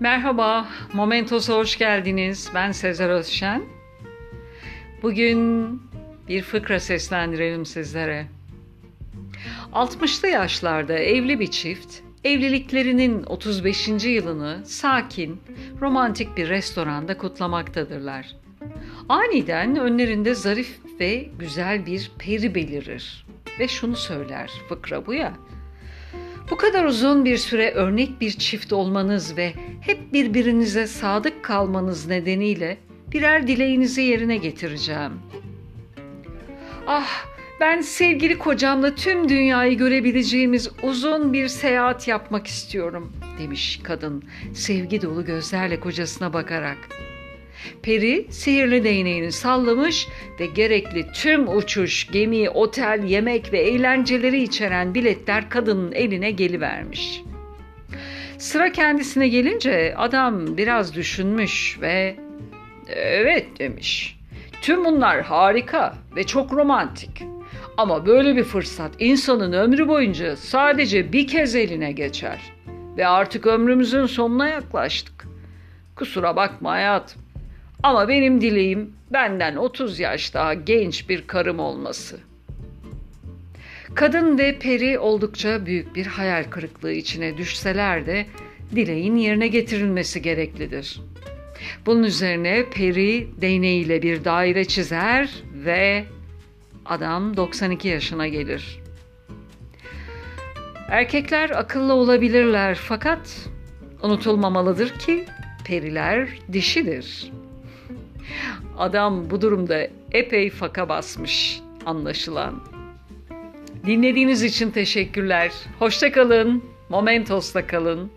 Merhaba, Momentos'a hoş geldiniz. Ben Sezer Özşen. Bugün bir fıkra seslendirelim sizlere. 60'lı yaşlarda evli bir çift, evliliklerinin 35. yılını sakin, romantik bir restoranda kutlamaktadırlar. Aniden önlerinde zarif ve güzel bir peri belirir ve şunu söyler, fıkra bu ya. Bu kadar uzun bir süre örnek bir çift olmanız ve hep birbirinize sadık kalmanız nedeniyle birer dileğinizi yerine getireceğim. Ah, ben sevgili kocamla tüm dünyayı görebileceğimiz uzun bir seyahat yapmak istiyorum, demiş kadın sevgi dolu gözlerle kocasına bakarak. Peri sihirli değneğini sallamış ve gerekli tüm uçuş, gemi, otel, yemek ve eğlenceleri içeren biletler kadının eline gelivermiş. Sıra kendisine gelince adam biraz düşünmüş ve evet demiş. Tüm bunlar harika ve çok romantik. Ama böyle bir fırsat insanın ömrü boyunca sadece bir kez eline geçer. Ve artık ömrümüzün sonuna yaklaştık. Kusura bakma hayatım. Ama benim dileğim benden 30 yaş daha genç bir karım olması. Kadın ve peri oldukça büyük bir hayal kırıklığı içine düşseler de dileğin yerine getirilmesi gereklidir. Bunun üzerine peri değneğiyle bir daire çizer ve adam 92 yaşına gelir. Erkekler akıllı olabilirler fakat unutulmamalıdır ki periler dişidir. Adam bu durumda epey faka basmış anlaşılan. Dinlediğiniz için teşekkürler. Hoşça kalın. Momentos'ta kalın.